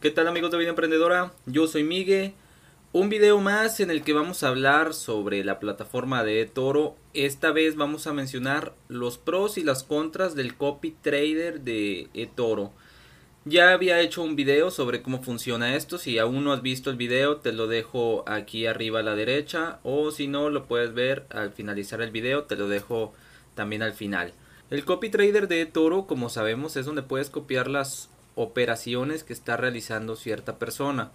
¿Qué tal amigos de Vida Emprendedora? Yo soy Miguel. Un video más en el que vamos a hablar sobre la plataforma de Toro. Esta vez vamos a mencionar los pros y las contras del copy trader de eToro. Ya había hecho un video sobre cómo funciona esto. Si aún no has visto el video, te lo dejo aquí arriba a la derecha. O si no, lo puedes ver al finalizar el video, te lo dejo también al final. El copy trader de Toro, como sabemos, es donde puedes copiar las operaciones que está realizando cierta persona.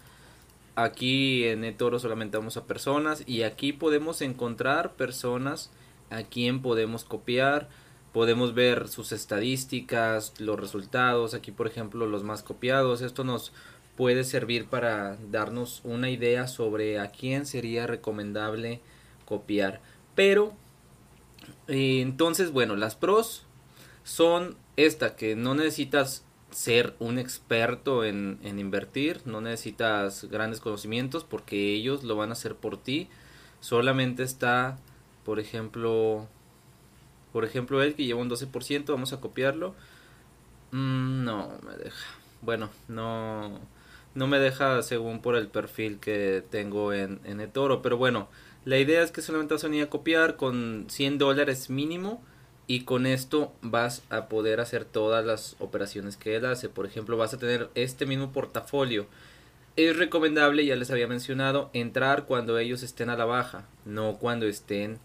Aquí en eToro solamente vamos a personas y aquí podemos encontrar personas a quien podemos copiar. Podemos ver sus estadísticas, los resultados, aquí por ejemplo los más copiados. Esto nos puede servir para darnos una idea sobre a quién sería recomendable copiar. Pero, eh, entonces, bueno, las pros son esta, que no necesitas ser un experto en, invertir, no necesitas grandes conocimientos porque ellos lo van a hacer por ti. Solamente está, por ejemplo, por ejemplo, él que lleva un 12%, vamos a copiarlo. Mm, no me deja. Bueno, no, no me deja según por el perfil que tengo en, en eToro. Pero bueno, la idea es que solamente vas a venir a copiar con 100 dólares mínimo y con esto vas a poder hacer todas las operaciones que él hace. Por ejemplo, vas a tener este mismo portafolio. Es recomendable, ya les había mencionado, entrar cuando ellos estén a la baja, no cuando estén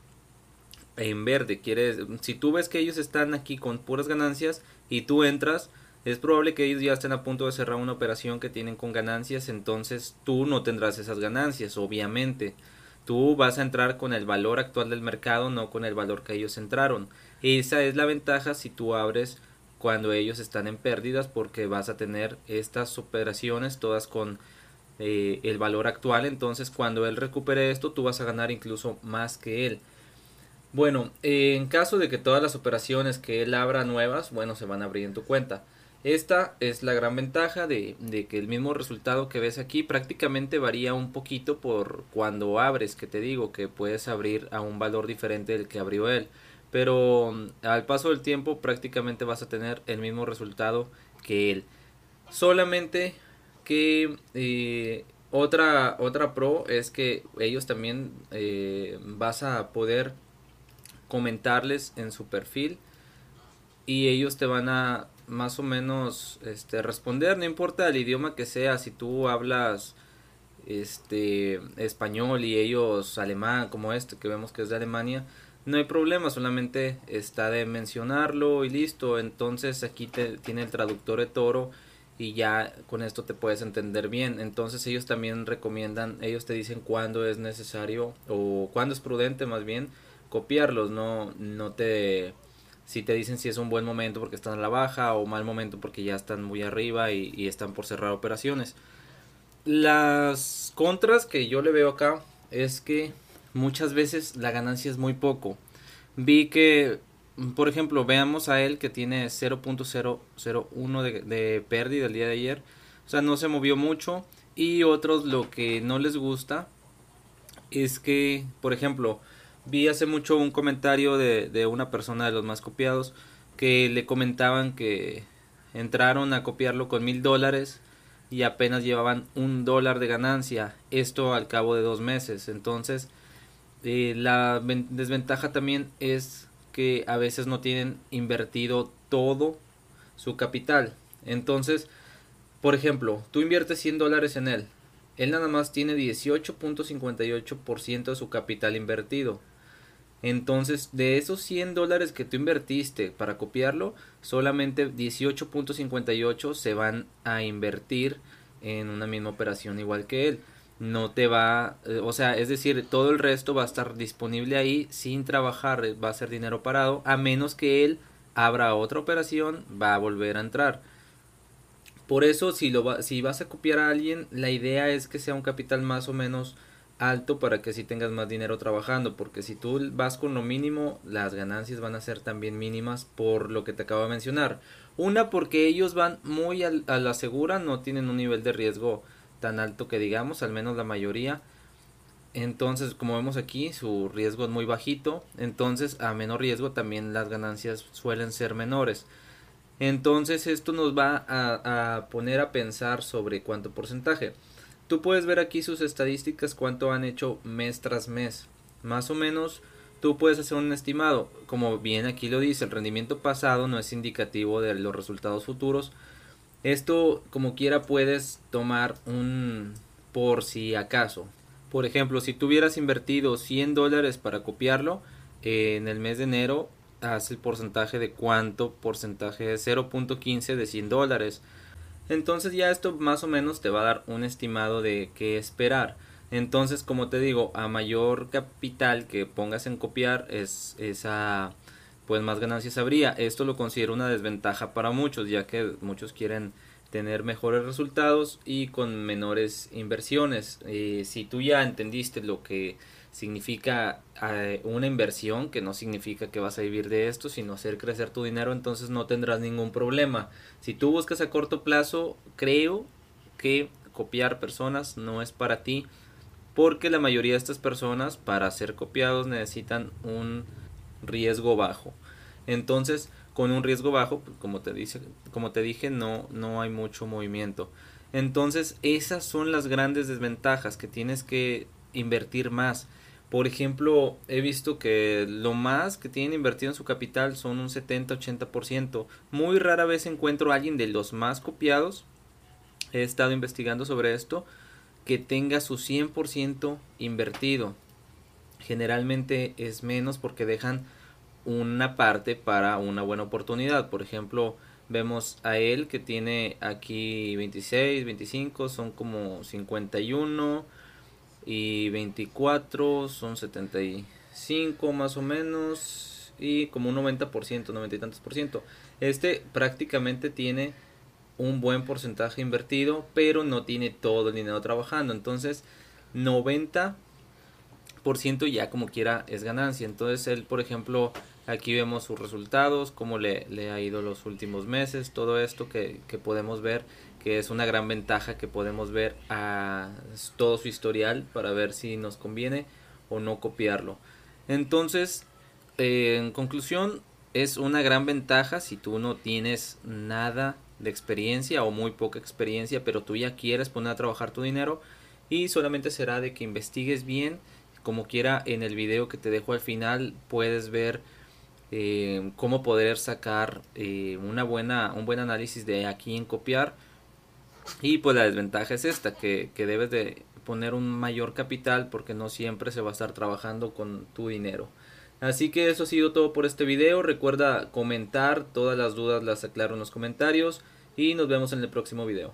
en verde. Quieres, si tú ves que ellos están aquí con puras ganancias y tú entras, es probable que ellos ya estén a punto de cerrar una operación que tienen con ganancias, entonces tú no tendrás esas ganancias, obviamente. Tú vas a entrar con el valor actual del mercado, no con el valor que ellos entraron. Esa es la ventaja si tú abres cuando ellos están en pérdidas porque vas a tener estas operaciones todas con eh, el valor actual. Entonces cuando él recupere esto tú vas a ganar incluso más que él. Bueno, en caso de que todas las operaciones que él abra nuevas, bueno, se van a abrir en tu cuenta. Esta es la gran ventaja de, que el mismo resultado que ves aquí prácticamente varía un poquito por cuando abres, que te digo que puedes abrir a un valor diferente del que abrió él pero mm, al paso del tiempo prácticamente vas a tener el mismo resultado que él. Solamente que eh, otra, otra pro es que ellos también eh, vas a poder comentarles en su perfil y ellos te van a más o menos este, responder, no importa el idioma que sea, si tú hablas este español y ellos alemán como este que vemos que es de Alemania, no hay problema, solamente está de mencionarlo y listo. Entonces aquí te, tiene el traductor de toro y ya con esto te puedes entender bien. Entonces ellos también recomiendan, ellos te dicen cuándo es necesario o cuándo es prudente más bien copiarlos, no, no te... Si te dicen si es un buen momento porque están a la baja o mal momento porque ya están muy arriba y, y están por cerrar operaciones. Las contras que yo le veo acá es que muchas veces la ganancia es muy poco. Vi que, por ejemplo, veamos a él que tiene 0.001 de, de pérdida el día de ayer. O sea, no se movió mucho. Y otros lo que no les gusta es que, por ejemplo, vi hace mucho un comentario de, de una persona de los más copiados que le comentaban que entraron a copiarlo con mil dólares y apenas llevaban un dólar de ganancia. Esto al cabo de dos meses. Entonces, eh, la desventaja también es que a veces no tienen invertido todo su capital. Entonces, por ejemplo, tú inviertes 100 dólares en él. Él nada más tiene 18.58% de su capital invertido. Entonces, de esos 100 dólares que tú invertiste para copiarlo, solamente 18.58 se van a invertir en una misma operación igual que él no te va, eh, o sea, es decir, todo el resto va a estar disponible ahí sin trabajar, va a ser dinero parado, a menos que él abra otra operación, va a volver a entrar. Por eso, si, lo si vas a copiar a alguien, la idea es que sea un capital más o menos alto para que así tengas más dinero trabajando, porque si tú vas con lo mínimo, las ganancias van a ser también mínimas por lo que te acabo de mencionar. Una, porque ellos van muy a la segura, no tienen un nivel de riesgo tan alto que digamos, al menos la mayoría. Entonces, como vemos aquí, su riesgo es muy bajito. Entonces, a menor riesgo también las ganancias suelen ser menores. Entonces esto nos va a, poner a pensar sobre cuánto porcentaje. Tú puedes ver aquí sus estadísticas cuánto han hecho mes tras mes. Más o menos tú puedes hacer un estimado. Como bien aquí lo dice, el rendimiento pasado no es indicativo de los resultados futuros. Esto como quiera puedes tomar un por si acaso. Por ejemplo, si tuvieras invertido 100 dólares para copiarlo, eh, en el mes de enero haz el porcentaje de cuánto porcentaje de 0.15 de 100 dólares. Entonces ya esto más o menos te va a dar un estimado de qué esperar. Entonces, como te digo, a mayor capital que pongas en copiar, es esa pues más ganancias habría. Esto lo considero una desventaja para muchos, ya que muchos quieren tener mejores resultados y con menores inversiones. Eh, si tú ya entendiste lo que significa eh, una inversión, que no significa que vas a vivir de esto, sino hacer crecer tu dinero, entonces no tendrás ningún problema. Si tú buscas a corto plazo, creo que copiar personas no es para ti, porque la mayoría de estas personas para ser copiados necesitan un riesgo bajo. Entonces, con un riesgo bajo, pues, como te dice, como te dije, no no hay mucho movimiento. Entonces, esas son las grandes desventajas que tienes que invertir más. Por ejemplo, he visto que lo más que tienen invertido en su capital son un 70-80%. Muy rara vez encuentro a alguien de los más copiados. He estado investigando sobre esto. Que tenga su 100% invertido. Generalmente es menos porque dejan una parte para una buena oportunidad. Por ejemplo, vemos a él que tiene aquí 26, 25, son como 51 y 24 son 75 más o menos y como un 90%, 90 y tantos por ciento. Este prácticamente tiene un buen porcentaje invertido, pero no tiene todo el dinero trabajando. Entonces, 90 por ciento ya como quiera es ganancia. Entonces, él, por ejemplo, aquí vemos sus resultados, cómo le, le ha ido los últimos meses, todo esto que, que podemos ver que es una gran ventaja que podemos ver a todo su historial para ver si nos conviene o no copiarlo. Entonces, eh, en conclusión, es una gran ventaja si tú no tienes nada de experiencia o muy poca experiencia, pero tú ya quieres poner a trabajar tu dinero y solamente será de que investigues bien. Como quiera, en el video que te dejo al final puedes ver eh, cómo poder sacar eh, una buena, un buen análisis de aquí en copiar y pues la desventaja es esta, que, que debes de poner un mayor capital porque no siempre se va a estar trabajando con tu dinero. Así que eso ha sido todo por este video. Recuerda comentar, todas las dudas las aclaro en los comentarios y nos vemos en el próximo video.